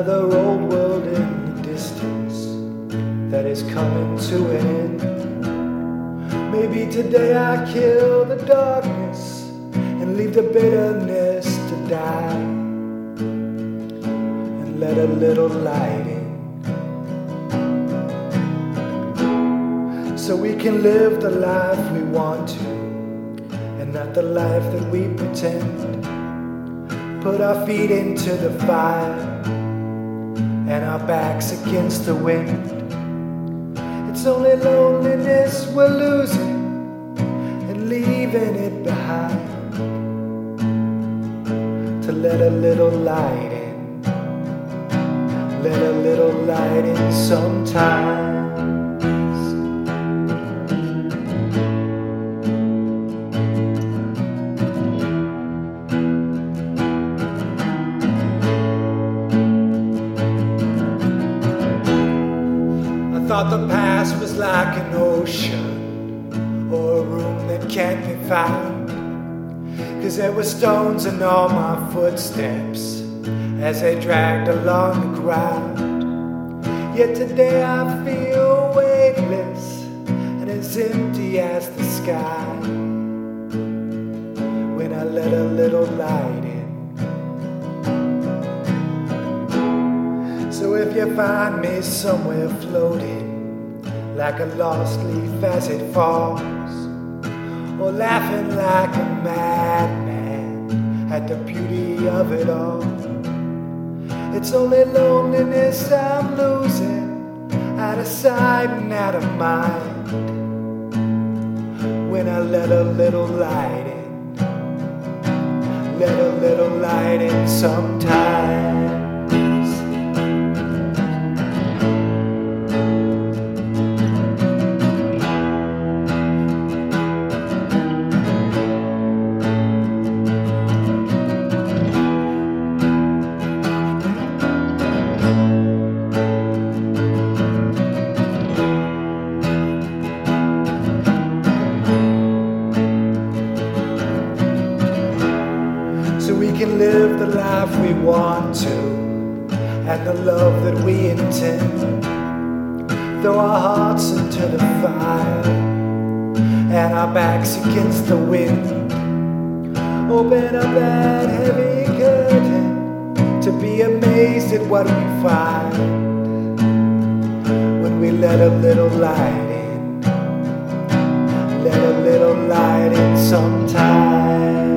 another old world in the distance that is coming to an end. Maybe today I kill the darkness and leave the bitterness to die and let a little light in. So we can live the life we want to and not the life that we pretend. Put our feet into the fire and our backs against the wind. It's only loneliness we're losing and leaving it behind. To let a little light in, let a little light in sometimes. Thought the past was like an ocean or a room that can't be found. Cause there were stones in all my footsteps as they dragged along the ground. Yet today I feel weightless and as empty as the sky. When I let a little light in. So if you find me somewhere floating like a lost leaf as it falls, or laughing like a madman at the beauty of it all, it's only loneliness I'm losing, out of sight and out of mind. When I let a little light in, let a little light in sometimes. Live the life we want to and the love that we intend. Throw our hearts into the fire and our backs against the wind. Open up that heavy curtain to be amazed at what we find when we let a little light in. Let a little light in sometimes.